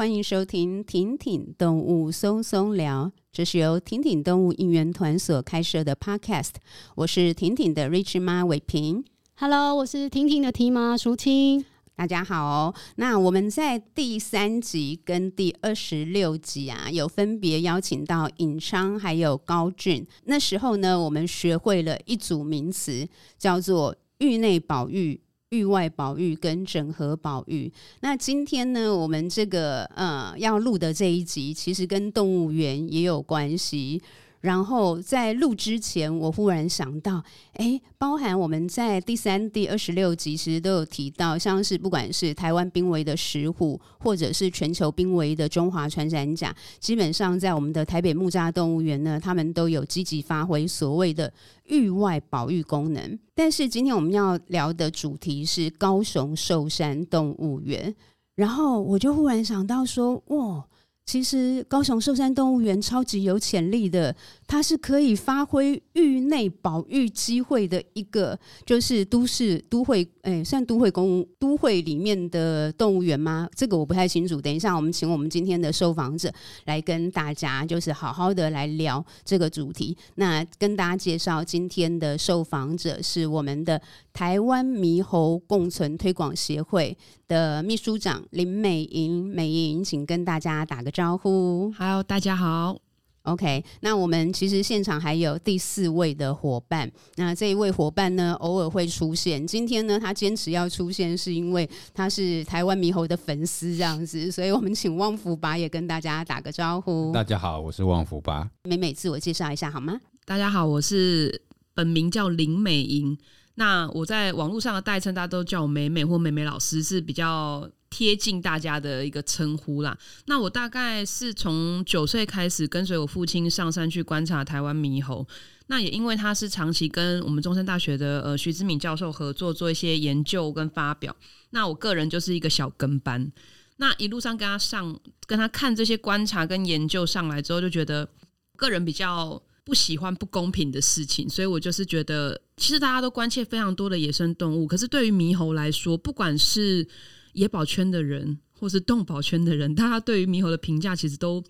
欢迎收听《婷婷动物松松聊》，这是由婷婷动物应援团所开设的 Podcast。我是婷婷的 Rich 妈伟平，Hello，我是婷婷的 T 妈淑清。大家好哦，那我们在第三集跟第二十六集啊，有分别邀请到尹昌还有高俊。那时候呢，我们学会了一组名词，叫做域内保育、域外保育跟整合保育。那今天呢，我们这个呃要录的这一集，其实跟动物园也有关系。然后在录之前，我忽然想到，哎，包含我们在第三、第二十六集其实都有提到，像是不管是台湾濒危的石虎，或者是全球濒危的中华穿山甲，基本上在我们的台北木栅动物园呢，他们都有积极发挥所谓的域外保育功能。但是今天我们要聊的主题是高雄寿山动物园，然后我就忽然想到说，哇！其实高雄寿山动物园超级有潜力的，它是可以发挥域内保育机会的一个，就是都市都会，哎，算都会公都会里面的动物园吗？这个我不太清楚。等一下，我们请我们今天的受访者来跟大家，就是好好的来聊这个主题。那跟大家介绍今天的受访者是我们的台湾猕猴共存推广协会的秘书长林美莹，美莹，请跟大家打个招。Hello，大家好。OK，那我们其实现场还有第四位的伙伴。那这一位伙伴呢，偶尔会出现。今天呢，他坚持要出现，是因为他是台湾猕猴的粉丝这样子。所以我们请旺福吧也跟大家打个招呼。大家好，我是旺福吧。美美自我介绍一下好吗？大家好，我是本名叫林美莹。那我在网络上的代称，大家都叫我美美或美美老师，是比较贴近大家的一个称呼啦。那我大概是从九岁开始跟随我父亲上山去观察台湾猕猴。那也因为他是长期跟我们中山大学的呃徐志敏教授合作做一些研究跟发表。那我个人就是一个小跟班。那一路上跟他上跟他看这些观察跟研究上来之后，就觉得个人比较。不喜欢不公平的事情，所以我就是觉得，其实大家都关切非常多的野生动物，可是对于猕猴来说，不管是野保圈的人，或是动保圈的人，大家对于猕猴的评价其实都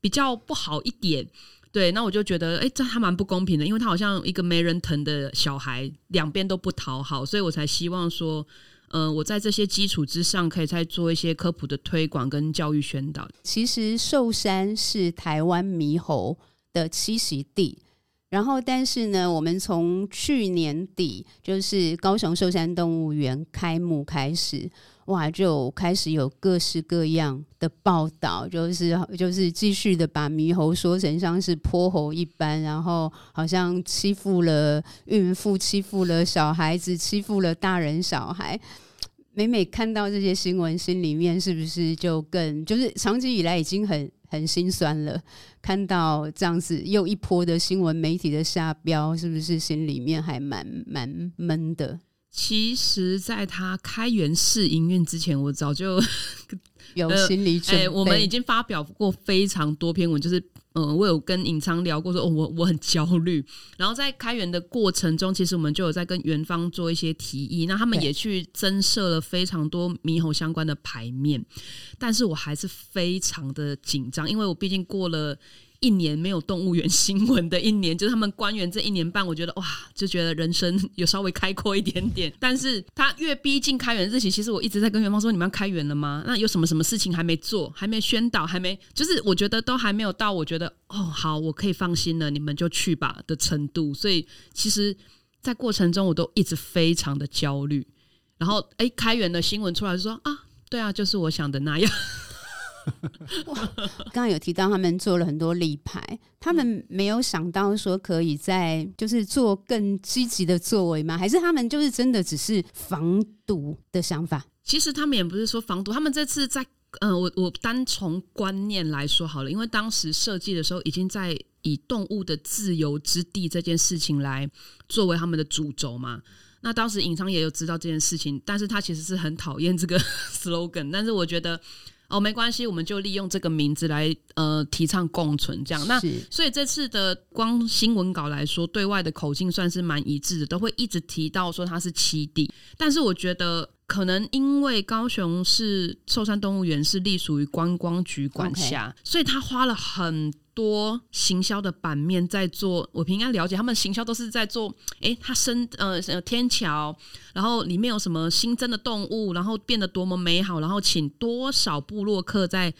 比较不好一点。对，那我就觉得，哎，这还蛮不公平的，因为他好像一个没人疼的小孩，两边都不讨好，所以我才希望说，呃，我在这些基础之上，可以再做一些科普的推广跟教育宣导。其实寿山是台湾猕猴的栖息地，然后但是呢，我们从去年底就是高雄寿山动物园开幕开始，哇，就开始有各式各样的报道，就是就是继续的把猕猴说成像是泼猴一般，然后好像欺负了孕妇，欺负了小孩子，欺负了大人小孩。每每看到这些新闻，心里面是不是就更就是长期以来已经很。很心酸了，看到这样子又一波的新闻媒体的下标，是不是心里面还蛮蛮闷的？其实，在他开园试营运之前，我早就有心理准备。呃欸，我们已经发表过非常多篇文，就是。嗯，我有跟尹昌聊过说，说、哦、我我很焦虑。然后在开源的过程中，其实我们就有在跟园方做一些提议，那他们也去增设了非常多猕猴相关的牌面，但是我还是非常的紧张，因为我毕竟过了。一年没有动物园新闻的一年，就是他们官员这一年半，我觉得哇，就觉得人生有稍微开阔一点点。但是他越逼近开园日期，其实我一直在跟园方说：“你们要开园了吗？那有什么什么事情还没做，还没宣导，还没，就是我觉得都还没有到，我觉得哦，好，我可以放心了，你们就去吧的程度。所以其实，在过程中我都一直非常的焦虑。然后，哎，开园的新闻出来就说啊，对啊，就是我想的那样。” 刚刚有提到他们做了很多立牌，他们没有想到说可以在就是做更积极的作为吗？还是他们就是真的只是防堵的想法？其实他们也不是说防毒，他们这次在嗯、呃，我我单从观念来说好了，因为当时设计的时候已经在以动物的自由之地这件事情来作为他们的主轴嘛。那当时尹昌也有知道这件事情，但是他其实是很讨厌这个 slogan，但是我觉得。哦，没关系，我们就利用这个名字来呃提倡共存这样。那所以这次的光新闻稿来说，对外的口径算是蛮一致的，都会一直提到说它是七地。但是我觉得可能因为高雄市寿山动物园是隶属于观光局管辖.所以他花了很多行销的版面在做。我平安了解，他们行销都是在做，哎、欸，他生呃天桥，然后里面有什么新增的动物，然后变得多么美好，然后请多少部落客在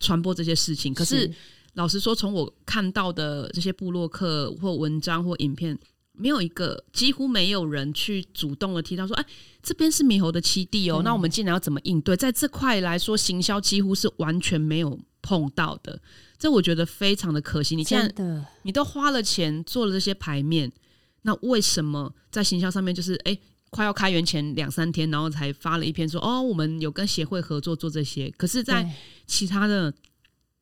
传播这些事情。可是，是老实说，从我看到的这些部落客或文章或影片。没有一个，几乎没有人去主动的提到说，哎，这边是猕猴的栖地哦，嗯、那我们进来要怎么应对？在这块来说，行销几乎是完全没有碰到的，这我觉得非常的可惜。你现在你都花了钱做了这些牌面，那为什么在行销上面就是，哎，快要开园前两三天，然后才发了一篇说，哦，我们有跟协会合作做这些，可是，在其他的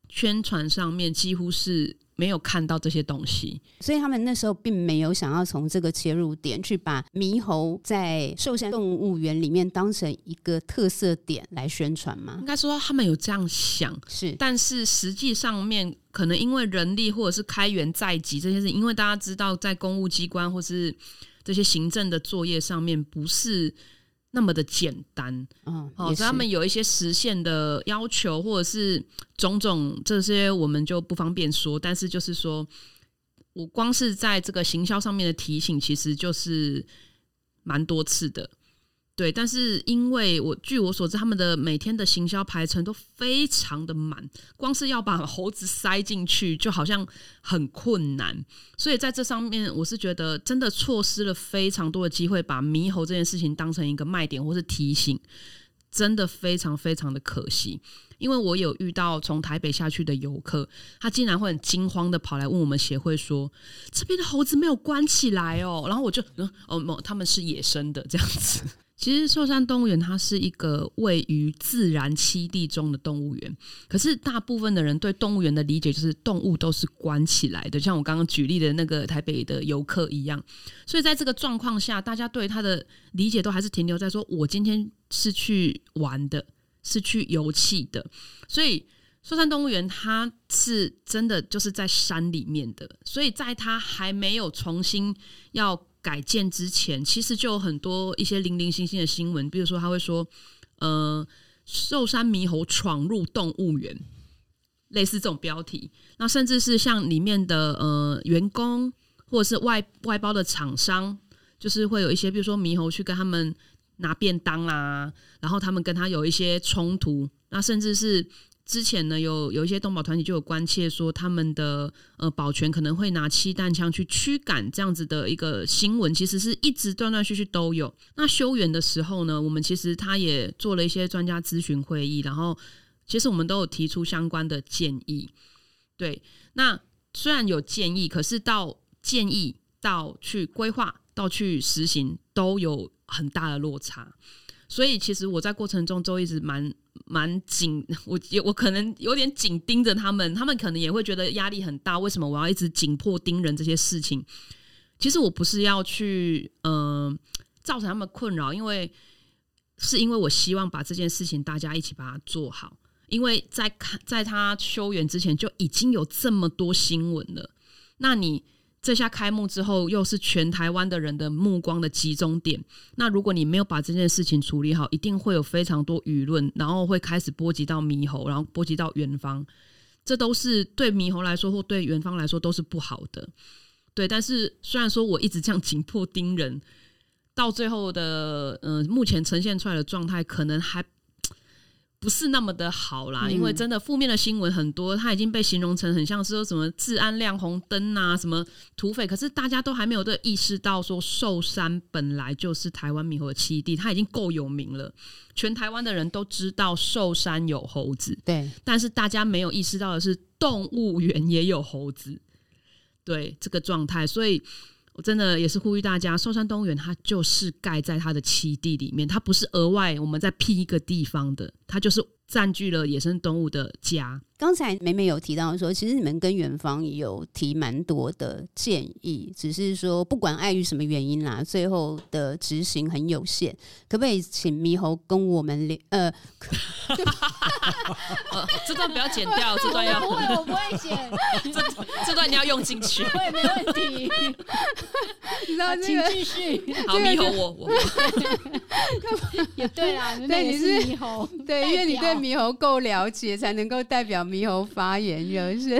宣传上面几乎是。没有看到这些东西，所以他们那时候并没有想要从这个切入点去把猕猴在寿山动物园里面当成一个特色点来宣传吗？应该说他们有这样想，是，但是实际上面可能因为人力或者是开源在即这些事，因为大家知道在公务机关或是这些行政的作业上面不是。那么的简单，嗯，哦，所以他们有一些实现的要求，或者是种种这些，我们就不方便说。但是就是说，我光是在这个行销上面的提醒，其实就是蛮多次的。对，但是因为我据我所知，他们的每天的行销排程都非常的满，光是要把猴子塞进去，就好像很困难。所以在这上面，我是觉得真的错失了非常多的机会，把猕猴这件事情当成一个卖点或是提醒，真的非常非常的可惜。因为我有遇到从台北下去的游客，他竟然会很惊慌的跑来问我们协会说：“这边的猴子没有关起来哦。”然后我就嗯哦，他们是野生的这样子。其实寿山动物园它是一个位于自然栖地中的动物园，可是大部分的人对动物园的理解就是动物都是关起来的，像我刚刚举例的那个台北的游客一样。所以在这个状况下，大家对它的理解都还是停留在说：我今天是去玩的，是去游憩的。所以寿山动物园它是真的就是在山里面的，所以在它还没有重新要。改建之前，其实就有很多一些零零星星的新闻，比如说他会说，呃，寿山猕猴闯入动物园，类似这种标题。那甚至是像里面的呃员工或者是外外包的厂商，就是会有一些，比如说猕猴去跟他们拿便当啊，然后他们跟他有一些冲突，那甚至是。之前呢，有有一些动保团体就有关切说，他们的呃保全可能会拿气弹枪去驱赶这样子的一个新闻，其实是一直断断续续都有。那修园的时候呢，我们其实他也做了一些专家咨询会议，然后其实我们都有提出相关的建议。对，那虽然有建议，可是到建议到去规划到去实行都有很大的落差。所以其实我在过程中都一直蛮。蛮紧，我我可能有点紧盯着他们，他们可能也会觉得压力很大。为什么我要一直紧迫盯人这些事情？其实我不是要去嗯、造成他们困扰，因为是因为我希望把这件事情大家一起把它做好。因为在看在他休园之前就已经有这么多新闻了，那你。这下开幕之后，又是全台湾的人的目光的集中点。那如果你没有把这件事情处理好，一定会有非常多舆论，然后会开始波及到猕猴，然后波及到园方。这都是对猕猴来说，或对园方来说都是不好的。对，但是虽然说我一直这样紧迫盯人，到最后的呃，目前呈现出来的状态，可能还。不是那么的好啦，因为真的负面的新闻很多，它已经被形容成很像是说什么治安亮红灯啊，什么土匪，可是大家都还没有的意识到说寿山本来就是台湾猕猴的栖地，它已经够有名了，全台湾的人都知道寿山有猴子，对，但是大家没有意识到的是动物园也有猴子，对这个状态，所以。我真的也是呼吁大家，寿山动物园它就是盖在它的栖地里面，它不是额外我们再辟一个地方的，它就是占据了野生动物的家。刚才美美有提到说，其实你们跟园方有提蛮多的建议，只是说不管碍于什么原因啦，最后的执行很有限。可不可以请猕猴跟我们聊呃，呃，这段不要剪掉，这段要不会，我不会剪，这这段你要用进去，我也没问题。你知道、这个、请继续。好，猕猴我我 也对啦，对你是猕猴，对，因为你对猕猴够了解，才能够代表。猕猴发言就是，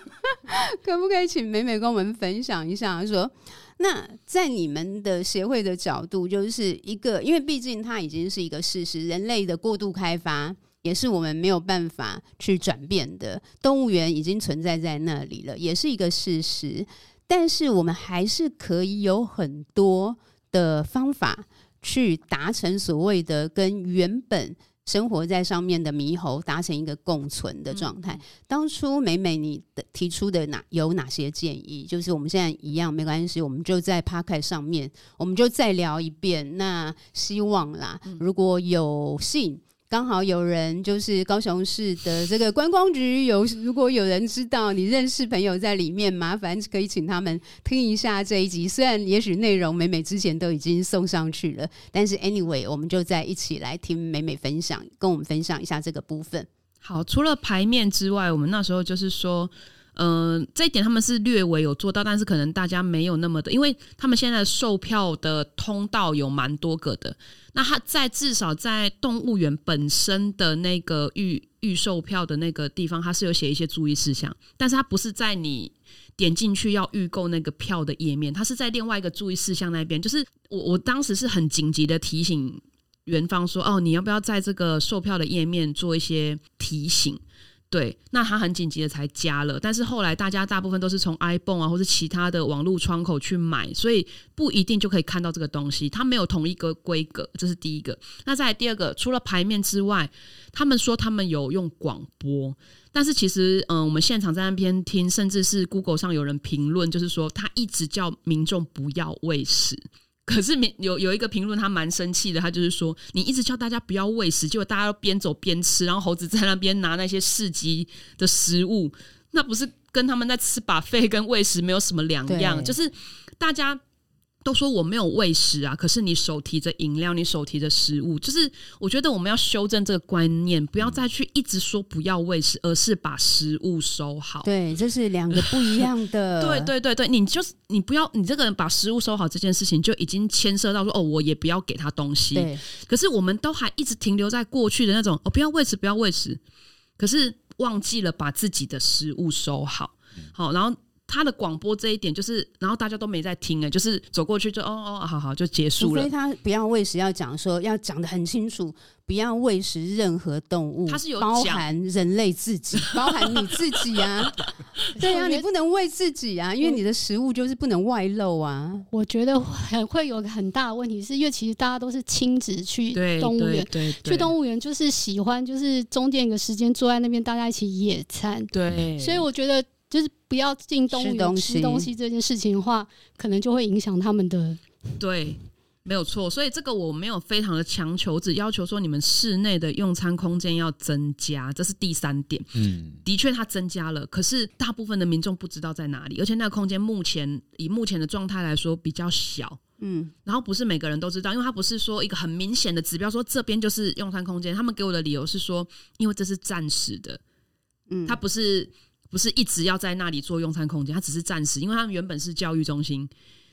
可不可以请美美跟我们分享一下？说，那在你们的协会的角度，就是一个，因为毕竟它已经是一个事实，人类的过度开发也是我们没有办法去转变的。动物园已经存在在那里了，也是一个事实。但是我们还是可以有很多的方法去达成所谓的跟原本。生活在上面的猕猴达成一个共存的状态。当初美美你的提出的哪有哪些建议？就是我们现在一样没关系，我们就在 Podcast 上面，我们就再聊一遍。那希望啦，如果有幸。刚好有人就是高雄市的这个观光局有，如果有人知道你认识朋友在里面，麻烦可以请他们听一下这一集。虽然也许内容美美之前都已经送上去了，但是 anyway，我们就再一起来听美美分享，跟我们分享一下这个部分。好，除了牌面之外，我们那时候就是说。嗯、这一点他们是略微有做到，但是可能大家没有那么的，因为他们现在售票的通道有蛮多个的。那他在至少在动物园本身的那个预预售票的那个地方，他是有写一些注意事项，但是他不是在你点进去要预购那个票的页面，他是在另外一个注意事项那边。就是我我当时是很紧急的提醒园方说，哦，你要不要在这个售票的页面做一些提醒？对，那他很紧急的才加了，但是后来大家大部分都是从 iPhone 啊，或是其他的网络窗口去买，所以不一定就可以看到这个东西，它没有同一个规格，这是第一个。那再第二个，除了牌面之外，他们说他们有用广播，但是其实，嗯、我们现场在那边听，甚至是 Google 上有人评论，就是说他一直叫民众不要喂食。可是有有一个评论，他蛮生气的，他就是说，你一直叫大家不要喂食，结果大家都边走边吃，然后猴子在那边拿那些市集的食物，那不是跟他们在吃 buffet 跟喂食没有什么两样，就是大家。都说我没有喂食啊，可是你手提着饮料，你手提着食物，就是我觉得我们要修正这个观念，不要再去一直说不要喂食，而是把食物收好。对，这是两个不一样的。对对对对，你就是你不要，你这个人把食物收好这件事情，就已经牵涉到说哦，我也不要给他东西。对。可是我们都还一直停留在过去的那种哦，不要喂食，不要喂食，可是忘记了把自己的食物收好。好，然后。他的广播这一点就是，然后大家都没在听哎，就是走过去就哦哦，好好就结束了。所以他不要喂食，要讲说要讲的很清楚，不要喂食任何动物，它是有包含人类自己，包含你自己啊。对啊，你不能喂自己啊，因为你的食物就是不能外露啊。我觉得很会有个很大的问题，是因为其实大家都是亲子去动物园，去动物园就是喜欢就是中间一个时间坐在那边大家一起野餐，对，所以我觉得。就是不要进动物园吃东西这件事情的话，可能就会影响他们的。对，没有错。所以这个我没有非常的强求，只要求说你们室内的用餐空间要增加，这是第三点。嗯，的确它增加了，可是大部分的民众不知道在哪里，而且那个空间目前以目前的状态来说比较小。嗯，然后不是每个人都知道，因为它不是说一个很明显的指标，说这边就是用餐空间。他们给我的理由是说，因为这是暂时的。嗯，它不是。不是一直要在那里做用餐空间，它只是暂时，因为他们原本是教育中心，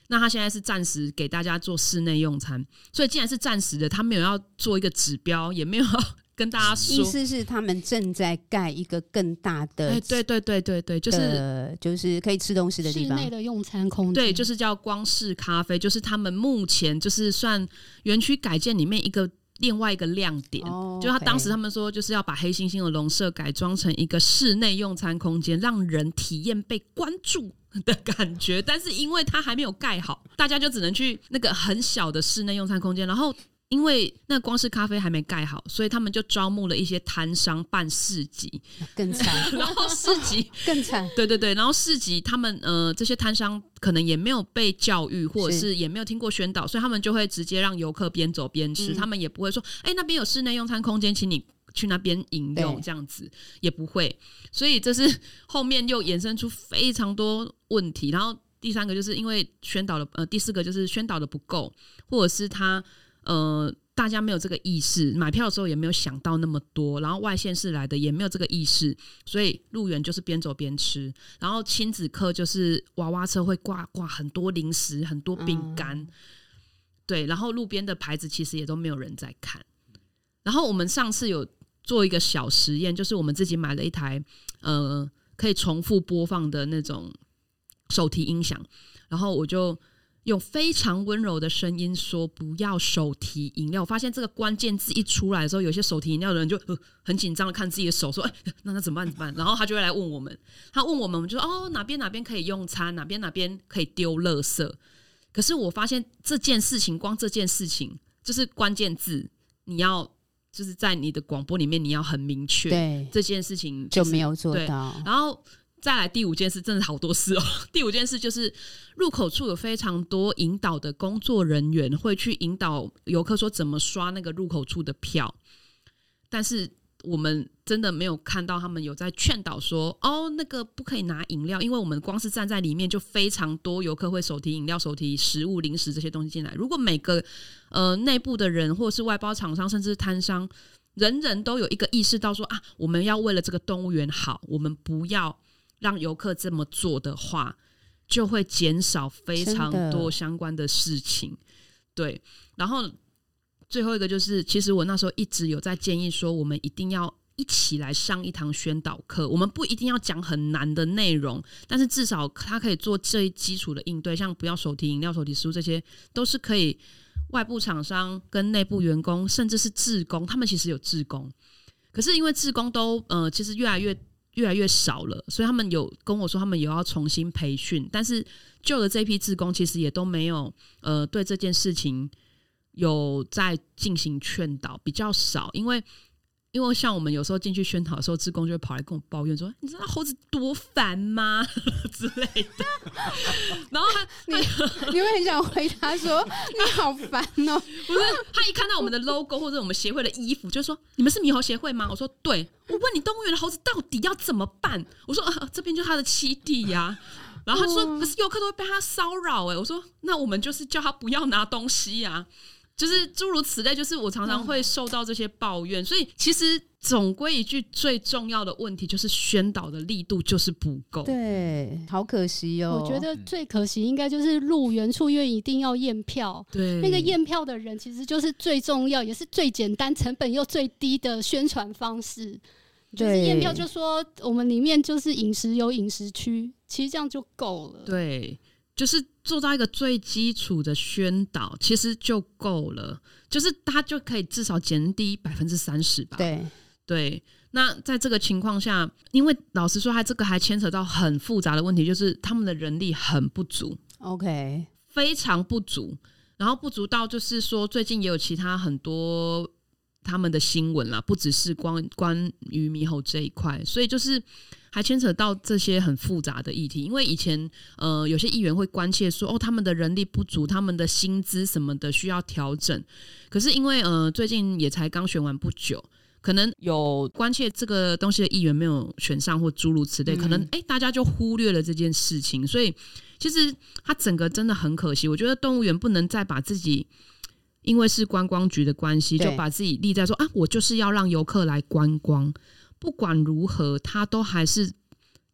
那他现在是暂时给大家做室内用餐，所以既然是暂时的，他没有要做一个指标，也没有 跟大家说，意思是他们正在盖一个更大的，欸、对对对对对，就是就是可以吃东西的地方，室内的用餐空间，对，就是叫光式咖啡，就是他们目前就是算园区改建里面一个。另外一个亮点，oh. 就他当时他们说，就是要把黑猩猩的笼舍改装成一个室内用餐空间，让人体验被关注的感觉。但是因为它还没有盖好，大家就只能去那个很小的室内用餐空间，然后。因为那光是咖啡还没盖好，所以他们就招募了一些摊商办市集，更惨。然后市集 更惨，对对对。然后市集他们呃这些摊商可能也没有被教育，或者是也没有听过宣导，所以他们就会直接让游客边走边吃，嗯、他们也不会说，哎、欸、那边有室内用餐空间，请你去那边饮用这样子，也不会。所以这是后面又衍生出非常多问题。然后第三个就是因为宣导的，呃，第四个就是宣导的不够，或者是他呃。大家没有这个意识，买票的时候也没有想到那么多，然后外线是来的也没有这个意识，所以路远就是边走边吃，然后亲子课就是娃娃车会挂挂很多零食、很多饼干，嗯、对，然后路边的牌子其实也都没有人在看。然后我们上次有做一个小实验，就是我们自己买了一台呃可以重复播放的那种手提音响，然后我就。用非常温柔的声音说：“不要手提饮料。”我发现这个关键字一出来的时候，有些手提饮料的人就很紧张的看自己的手，说：“哎，那 那怎么办？怎么办？”然后他就会来问我们。他问我们，我们就说：“哦，哪边哪边可以用餐，哪边哪边可以丢垃圾。”可是我发现这件事情，光这件事情就是关键字，你要就是在你的广播里面，你要很明确。对这件事情、就是、就没有做到。然后。再来第五件事，真的好多事哦。第五件事就是入口处有非常多引导的工作人员会去引导游客说怎么刷那个入口处的票，但是我们真的没有看到他们有在劝导说哦，那个不可以拿饮料，因为我们光是站在里面就非常多游客会手提饮料、手提食物、零食这些东西进来。如果每个呃内部的人或是外包厂商甚至摊商，人人都有一个意识到说啊，我们要为了这个动物园好，我们不要。让游客这么做的话，就会减少非常多相关的事情。对，然后最后一个就是，其实我那时候一直有在建议说，我们一定要一起来上一堂宣导课。我们不一定要讲很难的内容，但是至少他可以做最基础的应对，像不要手提饮料、手提食物这些，都是可以。外部厂商跟内部员工，甚至是志工，他们其实有志工，可是因为志工都呃，其实越来越。越来越少了，所以他们有跟我说，他们有要重新培训，但是旧的这批职工其实也都没有呃对这件事情有在进行劝导，比较少，因为。因为像我们有时候进去宣讨的时候，志工就会跑来跟我抱怨说：“你知道猴子多烦吗？” 之类的。然后他，你你会很想回答说：“你好烦哦、喔。”不是，他一看到我们的 logo 或者我们协会的衣服，就说：“你们是猕猴协会吗？”我说：“对。”我问你，动物园的猴子到底要怎么办？我说：“啊，这边就是他的栖地呀、啊。”然后他说：“可是游客都会被他骚扰。”哎，我说：“那我们就是叫他不要拿东西呀、啊。”就是诸如此类，就是我常常会受到这些抱怨，所以其实总归一句，最重要的问题就是宣导的力度就是不够。对，好可惜哦。我觉得最可惜应该就是入园处，因为一定要验票。对，那个验票的人其实就是最重要，也是最简单、成本又最低的宣传方式。就是验票，就说我们里面就是饮食有饮食区，其实这样就够了。对。就是做到一个最基础的宣导，其实就够了。就是他就可以至少减低百分之三十吧。对对。那在这个情况下，因为老实说，他这个还牵扯到很复杂的问题，就是他们的人力很不足。OK，非常不足。然后不足到就是说，最近也有其他很多他们的新闻啦，不只是关关于猕猴这一块，所以就是。还牵扯到这些很复杂的议题，因为以前呃有些议员会关切说，哦，他们的人力不足，他们的薪资什么的需要调整。可是因为呃最近也才刚选完不久，可能有关切这个东西的议员没有选上或诸如此类，可能诶大家就忽略了这件事情。所以其实他整个真的很可惜。我觉得动物园不能再把自己因为是观光局的关系，就把自己立在说啊，我就是要让游客来观光。不管如何，他都还是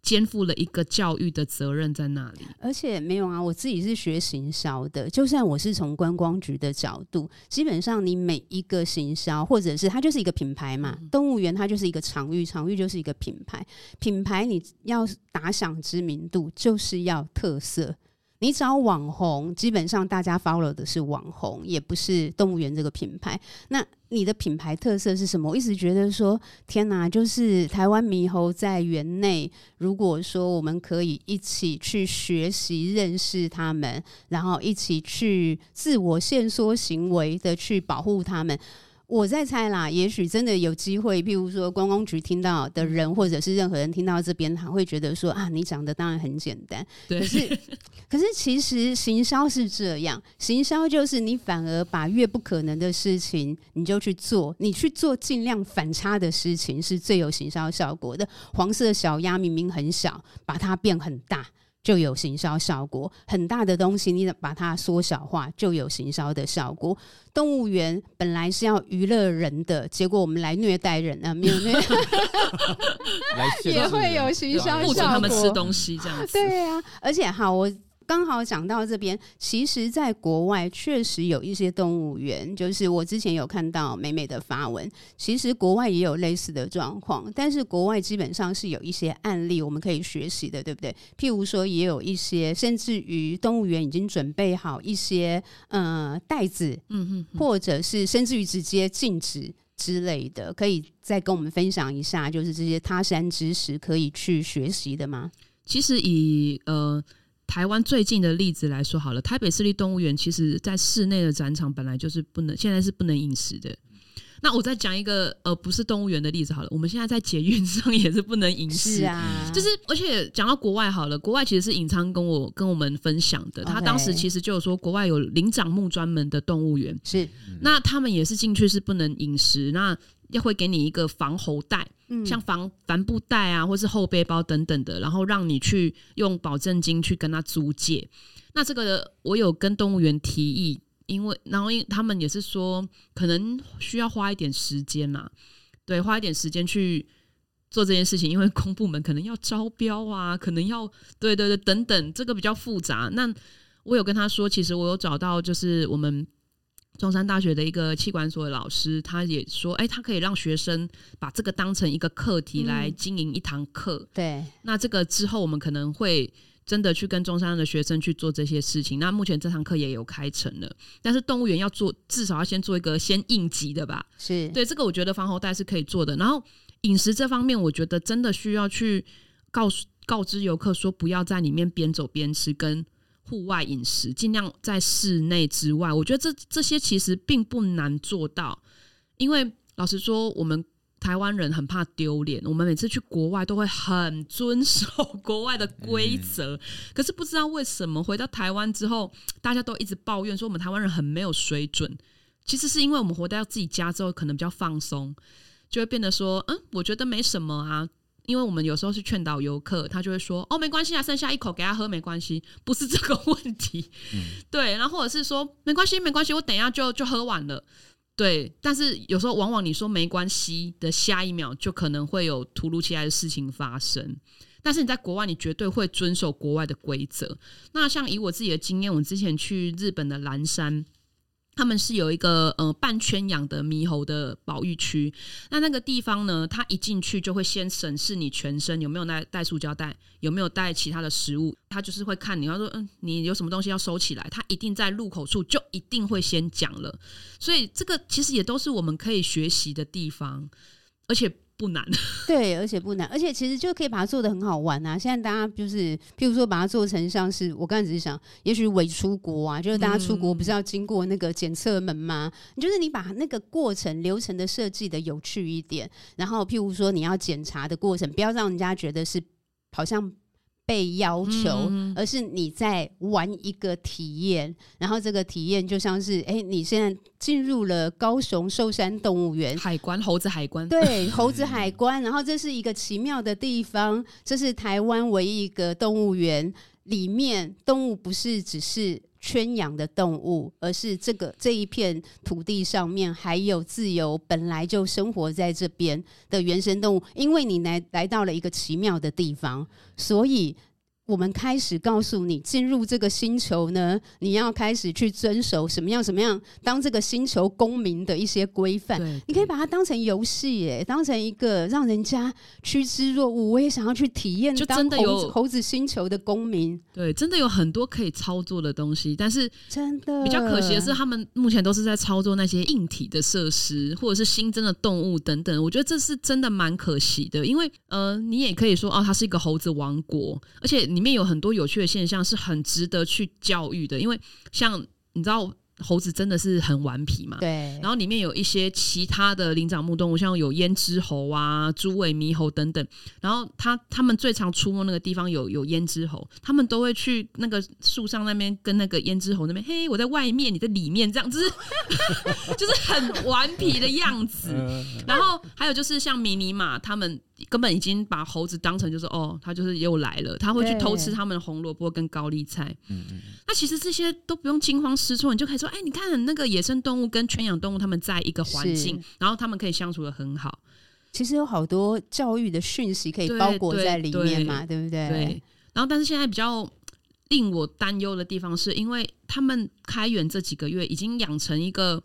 肩负了一个教育的责任在那里。而且没有啊，我自己是学行销的，就算我是从观光局的角度，基本上你每一个行销，或者是它就是一个品牌嘛，嗯、动物园它就是一个场域，场域就是一个品牌，品牌你要打响知名度，就是要特色。你找网红，基本上大家 follow 的是网红，也不是动物园这个品牌。那你的品牌特色是什么？我一直觉得说，天哪，就是台湾猕猴在园内，如果说我们可以一起去学习认识他们，然后一起去自我限缩行为的去保护他们。我在猜啦，也许真的有机会，譬如说观光局听到的人，或者是任何人听到这边，他会觉得说啊，你讲的当然很简单。可是，可是其实行销是这样，行销就是你反而把越不可能的事情，你就去做，你去做尽量反差的事情，是最有行销效果的。黄色小鸭明明很小，把它变很大。就有行销效果，很大的东西你把它缩小化，就有行销的效果。动物园本来是要娱乐人的，结果我们来虐待人啊，没有虐，也会有行销效果，不准他们吃东西这样子。对啊，而且哈我。刚好讲到这边，其实，在国外确实有一些动物园，就是我之前有看到美美的发文，其实国外也有类似的状况，但是国外基本上是有一些案例我们可以学习的，对不对？譬如说，也有一些，甚至于动物园已经准备好一些呃袋子，嗯嗯，或者是甚至于直接禁止之类的，可以再跟我们分享一下，就是这些他山之石可以去学习的吗？其实以呃。台湾最近的例子来说好了，台北市立动物园其实在室内的展场本来就是不能，现在是不能饮食的。那我再讲一个呃，不是动物园的例子好了，我们现在在捷运上也是不能饮食。啊。就是而且讲到国外好了，国外其实是尹昌跟我跟我们分享的，他当时其实就有说国外有灵长目专门的动物园，是。那他们也是进去是不能饮食，那要会给你一个防喉袋。嗯、像防帆布袋啊，或是后背包等等的，然后让你去用保证金去跟他租借。那这个我有跟动物园提议，因为然后因他们也是说，可能需要花一点时间呐，对，花一点时间去做这件事情，因为公部门可能要招标啊，可能要对对对等等，这个比较复杂。那我有跟他说，其实我有找到，就是我们。中山大学的一个气管所的老师，他也说，哎、欸，他可以让学生把这个当成一个课题来经营一堂课、嗯。对，那这个之后我们可能会真的去跟中山的学生去做这些事情。那目前这堂课也有开成了，但是动物园要做，至少要先做一个先应急的吧。是对，这个我觉得防猴袋是可以做的。然后饮食这方面，我觉得真的需要去告诉告知游客说，不要在里面边走边吃，跟。户外饮食尽量在室内之外，我觉得这这些其实并不难做到，因为老实说，我们台湾人很怕丢脸，我们每次去国外都会很遵守国外的规则，嗯、可是不知道为什么回到台湾之后，大家都一直抱怨说我们台湾人很没有水准。其实是因为我们回到自己家之后，可能比较放松，就会变得说，嗯，我觉得没什么啊。因为我们有时候是劝导游客，他就会说：“哦，没关系啊，剩下一口给他喝没关系，不是这个问题。嗯” 对，然后或者是说：“没关系，没关系，我等一下就就喝完了。”对，但是有时候往往你说没关系的下一秒，就可能会有突如其来的事情发生。但是你在国外，你绝对会遵守国外的规则。那像以我自己的经验，我之前去日本的岚山。他们是有一个呃半圈养的猕猴的保育区，那那个地方呢，他一进去就会先审视你全身有没有带带塑胶袋，有没有带其他的食物，他就是会看你他说嗯，你有什么东西要收起来，他一定在入口处就一定会先讲了，所以这个其实也都是我们可以学习的地方，而且。不难，对，而且不难，而且其实就可以把它做的很好玩啊！现在大家就是，譬如说把它做成像是，我刚才只是想，也许伪出国啊，就是大家出国不是要经过那个检测门吗？嗯、就是你把那个过程流程的设计的有趣一点，然后譬如说你要检查的过程，不要让人家觉得是好像。被要求，而是你在玩一个体验，然后这个体验就像是，哎，你现在进入了高雄寿山动物园。海关，猴子海关，对，猴子海关，然后这是一个奇妙的地方，这是台湾唯一一个动物园，里面动物不是只是圈养的动物，而是这个这一片土地上面还有自由本来就生活在这边的原生动物，因为你来来到了一个奇妙的地方，所以。我们开始告诉你，进入这个星球呢，你要开始去遵守什么样什么样，当这个星球公民的一些规范。你可以把它当成游戏，耶，当成一个让人家趋之若鹜。我也想要去体验，就真的有猴子星球的公民。对，真的有很多可以操作的东西，但是真的比较可惜的是，他们目前都是在操作那些硬体的设施，或者是新增的动物等等。我觉得这是真的蛮可惜的，因为呃，你也可以说哦，它是一个猴子王国，而且。里面有很多有趣的现象，是很值得去教育的。因为像你知道，猴子真的是很顽皮嘛。对。然后里面有一些其他的灵长目动物，像有胭脂猴啊、猪尾猕猴等等。然后他他们最常出没那个地方有有胭脂猴，他们都会去那个树上那边跟那个胭脂猴那边，嘿，我在外面，你在里面，这样子，就是很顽皮的样子。然后还有就是像迷你马，他们根本已经把猴子当成就是哦，他就是又来了，他会去偷吃他们的红萝卜跟高丽菜。嗯嗯。那其实这些都不用惊慌失措，你就可以说，哎，你看那个野生动物跟圈养动物，他们在一个环境，然后他们可以相处的很好。其实有好多教育的讯息可以包裹在里面嘛，对不对？对。然后，但是现在比较令我担忧的地方，是因为他们开园这几个月已经养成一个。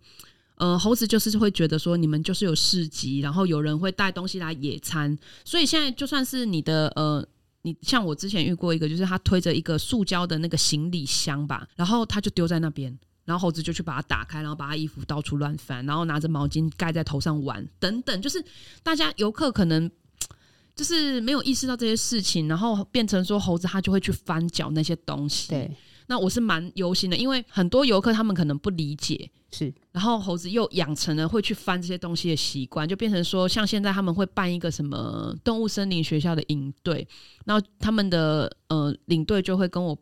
呃，猴子就是会觉得说你们就是有市集，然后有人会带东西来野餐，所以现在就算是你的呃，你像我之前遇过一个，就是他推着一个塑胶的那个行李箱吧，然后他就丢在那边，然后猴子就去把它打开，然后把他衣服到处乱翻，然后拿着毛巾盖在头上玩等等，就是大家游客可能就是没有意识到这些事情，然后变成说猴子他就会去翻搅那些东西。对，那我是蛮忧心的，因为很多游客他们可能不理解。是，然后猴子又养成了会去翻这些东西的习惯，就变成说，像现在他们会办一个什么动物森林学校的营队，然后他们的呃领队就会跟我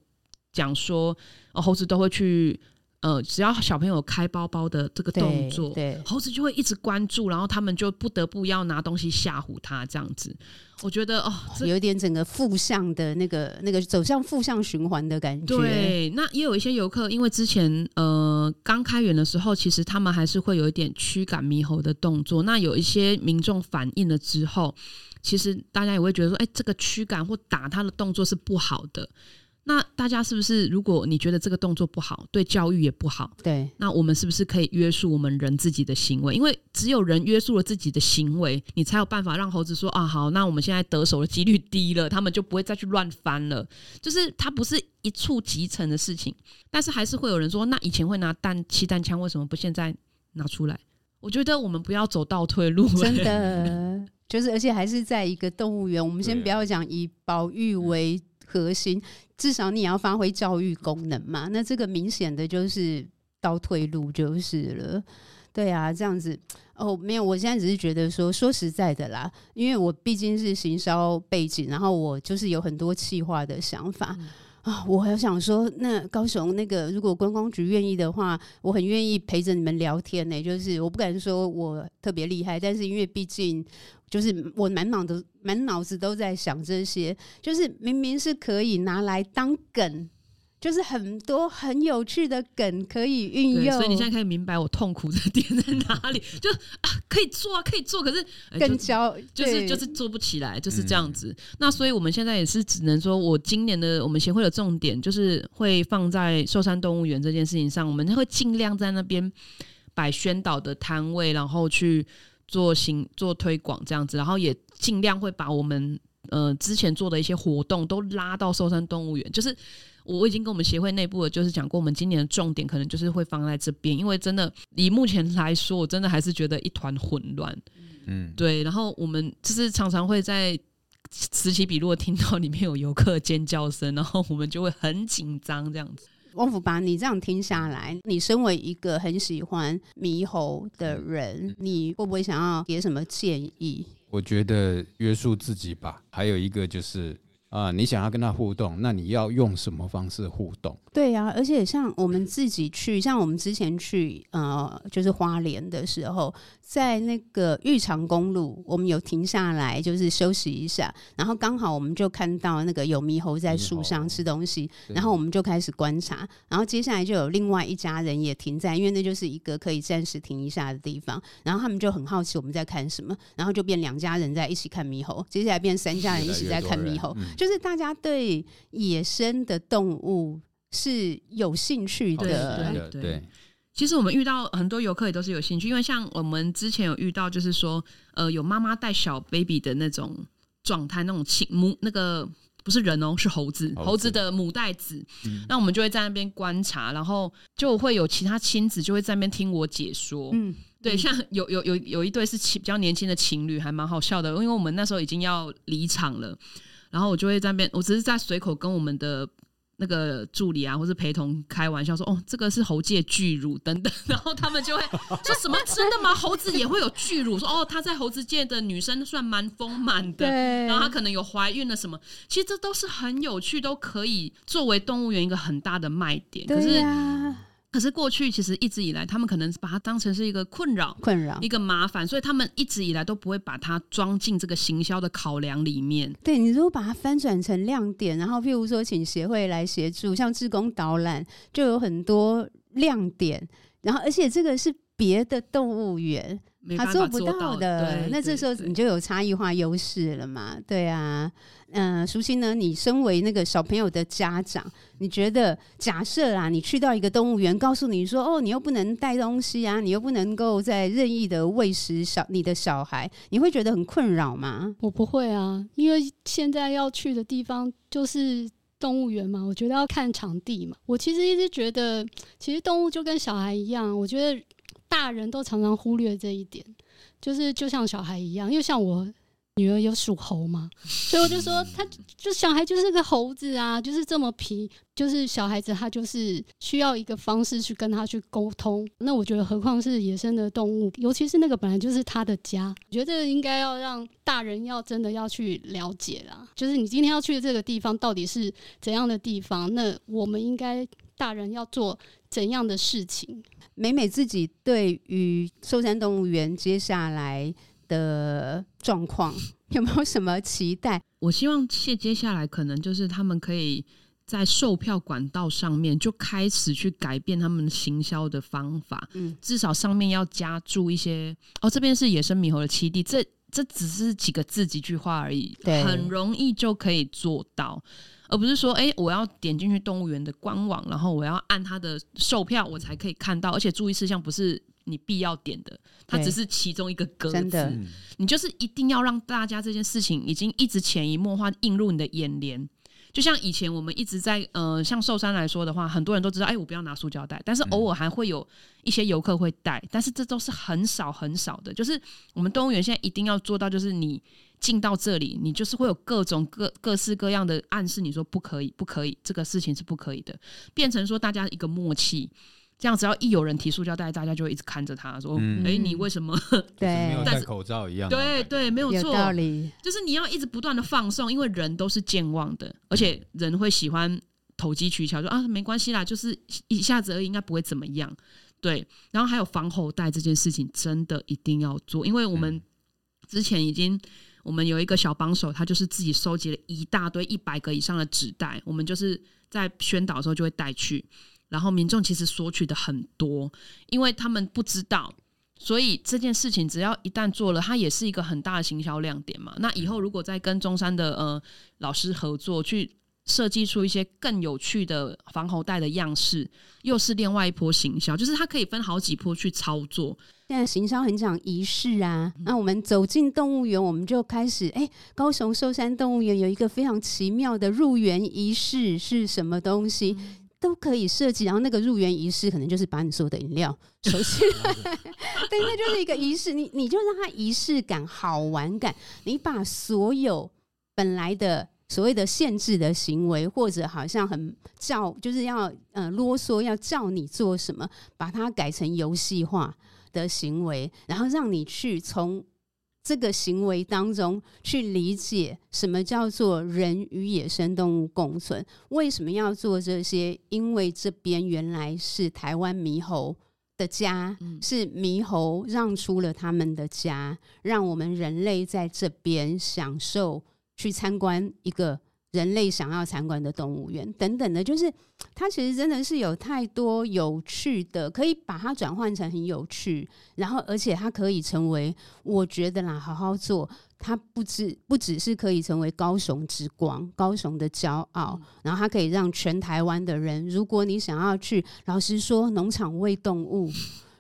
讲说，哦，猴子都会去。呃，只要小朋友开包包的这个动作，对，对，猴子就会一直关注，然后他们就不得不要拿东西吓唬他，这样子。我觉得哦，有一点整个负向的那个那个走向负向循环的感觉。对，那也有一些游客，因为之前呃刚开园的时候，其实他们还是会有一点驱赶猕猴的动作。那有一些民众反应了之后，其实大家也会觉得说，哎，这个驱赶或打他的动作是不好的。那大家是不是，如果你觉得这个动作不好，对教育也不好，对，那我们是不是可以约束我们人自己的行为？因为只有人约束了自己的行为，你才有办法让猴子说啊，好，那我们现在得手的几率低了，他们就不会再去乱翻了。就是它不是一触即成的事情，但是还是会有人说，那以前会拿弹气弹枪，为什么不现在拿出来？我觉得我们不要走倒退路，真的，就是而且还是在一个动物园，我们先不要讲以保育为核心。至少你要发挥教育功能嘛，那这个明显的就是倒退路就是了，对啊，这样子。哦，没有，我现在只是觉得说，说实在的啦，因为我毕竟是行销背景，然后我就是有很多企划的想法。啊，我还想说，那高雄那个，如果观光局愿意的话，我很愿意陪着你们聊天呢、就是我不敢说我特别厉害，但是因为毕竟就是我满脑的满脑子都在想这些，就是明明是可以拿来当梗。就是很多很有趣的梗可以运用，所以你现在可以明白我痛苦的点在哪里。就啊，可以做啊，可以做，可是更焦，就是就是做不起来，就是这样子。嗯、那所以我们现在也是只能说，我今年的我们协会的重点就是会放在寿山动物园这件事情上，我们会尽量在那边摆宣导的摊位，然后去做行做推广这样子，然后也尽量会把我们呃之前做的一些活动都拉到寿山动物园，就是。我已经跟我们协会内部的就是讲过，我们今年的重点可能就是会放在这边，因为真的以目前来说，我真的还是觉得一团混乱。嗯，对。然后我们就是常常会在此起彼落听到里面有游客尖叫声，然后我们就会很紧张这样子。王福拔，你这样听下来，你身为一个很喜欢猕猴的人，你会不会想要给什么建议？我觉得约束自己吧。还有一个就是。啊、你想要跟他互动，那你要用什么方式互动？对呀、啊，而且像我们自己去，像我们之前去，呃，就是花莲的时候，在那个玉长公路，我们有停下来，就是休息一下，然后刚好我们就看到那个有猕猴在树上吃东西，然后我们就开始观察，然后接下来就有另外一家人也停在，因为那就是一个可以暂时停一下的地方，然后他们就很好奇我们在看什么，然后就变两家人在一起看猕猴，接下来变三家人一起在看猕猴。就是大家对野生的动物是有兴趣的，对对对。其实我们遇到很多游客也都是有兴趣，因为像我们之前有遇到，就是说，呃，有妈妈带小 baby 的那种状态，那种亲母那个不是人哦，是猴子，猴子，的母带子。嗯。那我们就会在那边观察，然后就会有其他亲子就会在那边听我解说。嗯，对，像有有有有一对是情比较年轻的情侣，还蛮好笑的，因为我们那时候已经要离场了。然后我就会在那边，我只是在随口跟我们的那个助理啊，或是陪同开玩笑说：“哦，这个是猴界巨乳等等。”然后他们就会 说什么：“真的吗？猴子也会有巨乳？”说：“哦，她在猴子界的女生算蛮丰满的。”对，然后她可能有怀孕了什么？其实这都是很有趣，都可以作为动物园一个很大的卖点。可是。可是过去其实一直以来，他们可能把它当成是一个困扰、困扰、一个麻烦，所以他们一直以来都不会把它装进这个行销的考量里面。对，你如果把它翻转成亮点，然后譬如说请协会来协助，像志工导览，就有很多亮点。然后，而且这个是别的动物园他做不到的，那这时候你就有差异化优势了嘛？对啊。嗯，淑卿呢？你身为那个小朋友的家长，你觉得假设啊，你去到一个动物园，告诉你说，哦，你又不能带东西啊，你又不能够在任意的喂食小你的小孩，你会觉得很困扰吗？我不会啊，因为现在要去的地方就是动物园嘛，我觉得要看场地嘛。我其实一直觉得，其实动物就跟小孩一样，我觉得大人都常常忽略这一点，就是就像小孩一样，因为像我。女儿有属猴嘛，所以我就说，他就小孩就是个猴子啊，就是这么皮，就是小孩子他就是需要一个方式去跟他去沟通。那我觉得，何况是野生的动物，尤其是那个本来就是他的家，我觉得这个应该要让大人要真的要去了解啦。就是你今天要去的这个地方到底是怎样的地方，那我们应该大人要做怎样的事情？美美自己对于寿山动物园接下来的状况 有没有什么期待？我希望接接下来可能就是他们可以在售票管道上面就开始去改变他们行销的方法，嗯，至少上面要加注一些哦，这边是野生猕猴的栖地，这这只是几个字几句话而已，很容易就可以做到，而不是说哎，我要点进去动物园的官网，然后我要按它的售票，我才可以看到，而且注意事项不是。你必要点的，它只是其中一个格子。你就是一定要让大家这件事情已经一直潜移默化映入你的眼帘。就像以前我们一直在呃，像寿山来说的话，很多人都知道，哎，我不要拿塑胶袋，但是偶尔还会有一些游客会带，但是这都是很少很少的。就是我们动物园现在一定要做到，就是你进到这里，你就是会有各种各各式各样的暗示，你说不可以，不可以，这个事情是不可以的，变成说大家一个默契。这样，只要一有人提塑胶袋，大家就会一直看着他说：“哎、嗯欸，你为什么？”对，没有戴口罩一样。对对，没有错，有道理。就是你要一直不断的放送，因为人都是健忘的，而且人会喜欢投机取巧，说啊，没关系啦，就是一下子而已，应该不会怎么样。对，然后还有防猴袋这件事情，真的一定要做，因为我们之前已经，我们有一个小帮手，他就是自己收集了一大堆一百个以上的纸袋，我们就是在宣导的时候就会带去。然后民众其实索取的很多，因为他们不知道，所以这件事情只要一旦做了，它也是一个很大的行销亮点嘛。那以后如果再跟中山的呃老师合作，去设计出一些更有趣的防猴带的样式，又是另外一波行销，就是它可以分好几波去操作。现在行销很讲仪式啊，那我们走进动物园，我们就开始哎，高雄寿山动物园有一个非常奇妙的入园仪式是什么东西？嗯都可以设计，然后那个入园仪式可能就是把你所有的饮料 收起来，对，那就是一个仪式，你你就让它仪式感、好玩感，你把所有本来的所谓的限制的行为，或者好像很叫，就是要嗯、呃、啰嗦，要叫你做什么，把它改成游戏化的行为，然后让你去从。这个行为当中去理解什么叫做人与野生动物共存？为什么要做这些？因为这边原来是台湾猕猴的家，是猕猴让出了他们的家，让我们人类在这边享受去参观一个。人类想要参观的动物园等等的，就是它其实真的是有太多有趣的，可以把它转换成很有趣，然后而且它可以成为，我觉得啦，好好做，它不只不只是可以成为高雄之光、高雄的骄傲，然后它可以让全台湾的人，如果你想要去，老实说，农场喂动物，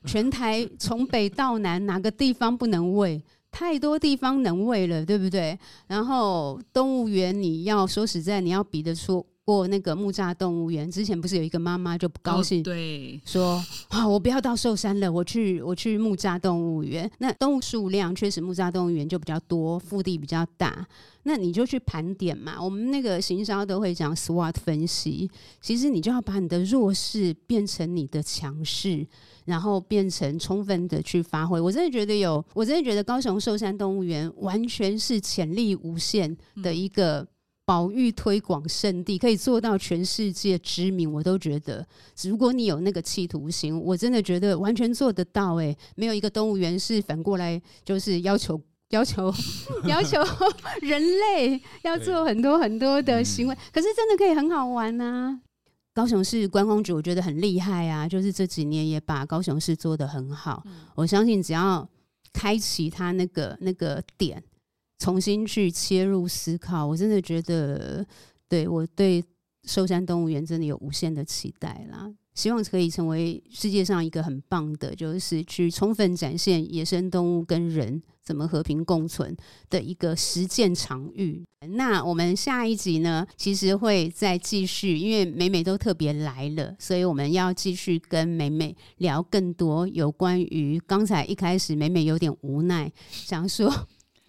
全台从北到南哪个地方不能喂？太多地方能喂了，对不对？然后动物园，你要说实在，你要比得出过那个木栅动物园，之前不是有一个妈妈就不高兴，对，说啊，我不要到寿山了，我去我去木栅动物园。那动物数量确实木栅动物园就比较多，腹地比较大。那你就去盘点嘛。我们那个行销都会讲 SWOT 分析，其实你就要把你的弱势变成你的强势，然后变成充分的去发挥。我真的觉得有，我真的觉得高雄寿山动物园完全是潜力无限的一个保育推广圣地，可以做到全世界知名。我都觉得，如果你有那个企图心，我真的觉得完全做得到。诶，没有一个动物园是反过来就是要求。要求 要求人类要做很多很多的行为，可是真的可以很好玩呐、啊。高雄市观光局我觉得很厉害啊，就是这几年也把高雄市做得很好。我相信只要开启它那个那个点，重新去切入思考，我真的觉得对我对寿山动物园真的有无限的期待啦。希望可以成为世界上一个很棒的，就是去充分展现野生动物跟人怎么和平共存的一个实践场域。那我们下一集呢，其实会再继续，因为美美都特别来了，所以我们要继续跟美美聊更多有关于刚才一开始美美有点无奈，想说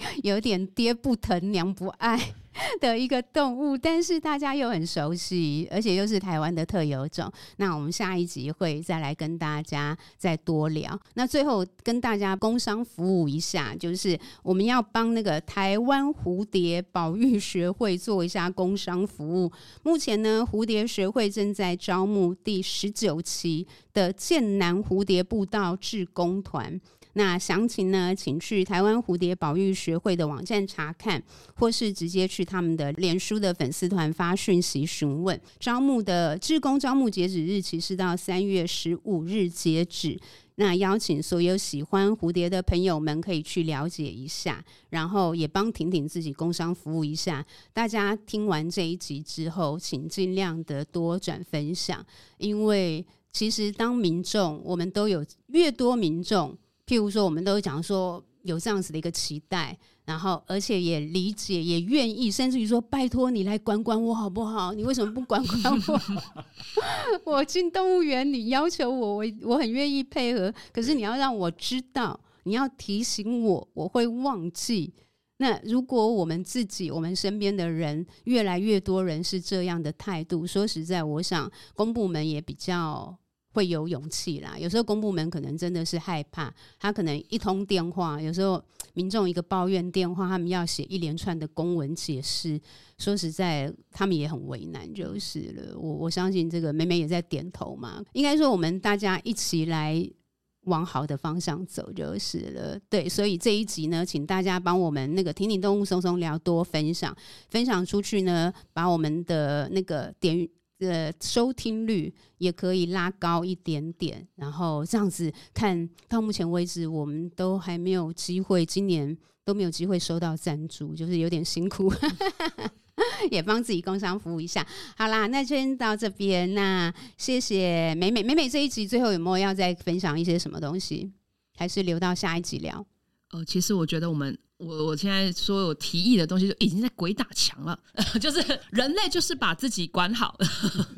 有点爹不疼娘不爱。的一个动物，但是大家又很熟悉，而且又是台湾的特有种。那我们下一集会再来跟大家再多聊。那最后跟大家工商服务一下，就是我们要帮那个台湾蝴蝶保育学会做一下工商服务。目前呢，蝴蝶学会正在招募第十九期的剑南蝴蝶步道志工团。那详情呢，请去台湾蝴蝶保育学会的网站查看，或是直接去他们的脸书的粉丝团发讯息询问。招募的志工招募截止日期是到三月十五日截止。那邀请所有喜欢蝴蝶的朋友们可以去了解一下，然后也帮婷婷自己工商服务一下。大家听完这一集之后，请尽量的多转分享，因为其实当民众，我们都有越多民众。譬如说，我们都讲说有这样子的一个期待，然后而且也理解，也愿意，甚至于说拜托你来管管我好不好？你为什么不管管我？我进动物园，你要求我，我我很愿意配合。可是你要让我知道，你要提醒我，我会忘记。那如果我们自己，我们身边的人越来越多人是这样的态度，说实在，我想公部门也比较。会有勇气啦。有时候公部门可能真的是害怕，他可能一通电话，有时候民众一个抱怨电话，他们要写一连串的公文解释。说实在，他们也很为难，就是了。我我相信这个美美也在点头嘛。应该说，我们大家一起来往好的方向走就是了。对，所以这一集呢，请大家帮我们那个挺挺动物松松聊多分享，分享出去呢，把我们的那个点。的收听率也可以拉高一点点，然后这样子看到目前为止，我们都还没有机会，今年都没有机会收到赞助，就是有点辛苦，也帮自己工商服务一下。好啦，那先到这边，那谢谢美美美美这一集最后有没有要再分享一些什么东西，还是留到下一集聊？呃，其实我觉得我们。我我现在所有提议的东西就已经在鬼打墙了，就是人类就是把自己管好。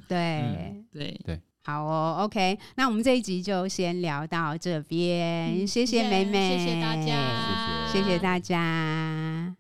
对、嗯、对对，好哦，OK，那我们这一集就先聊到这边，谢谢美美，谢谢大家，谢谢大家。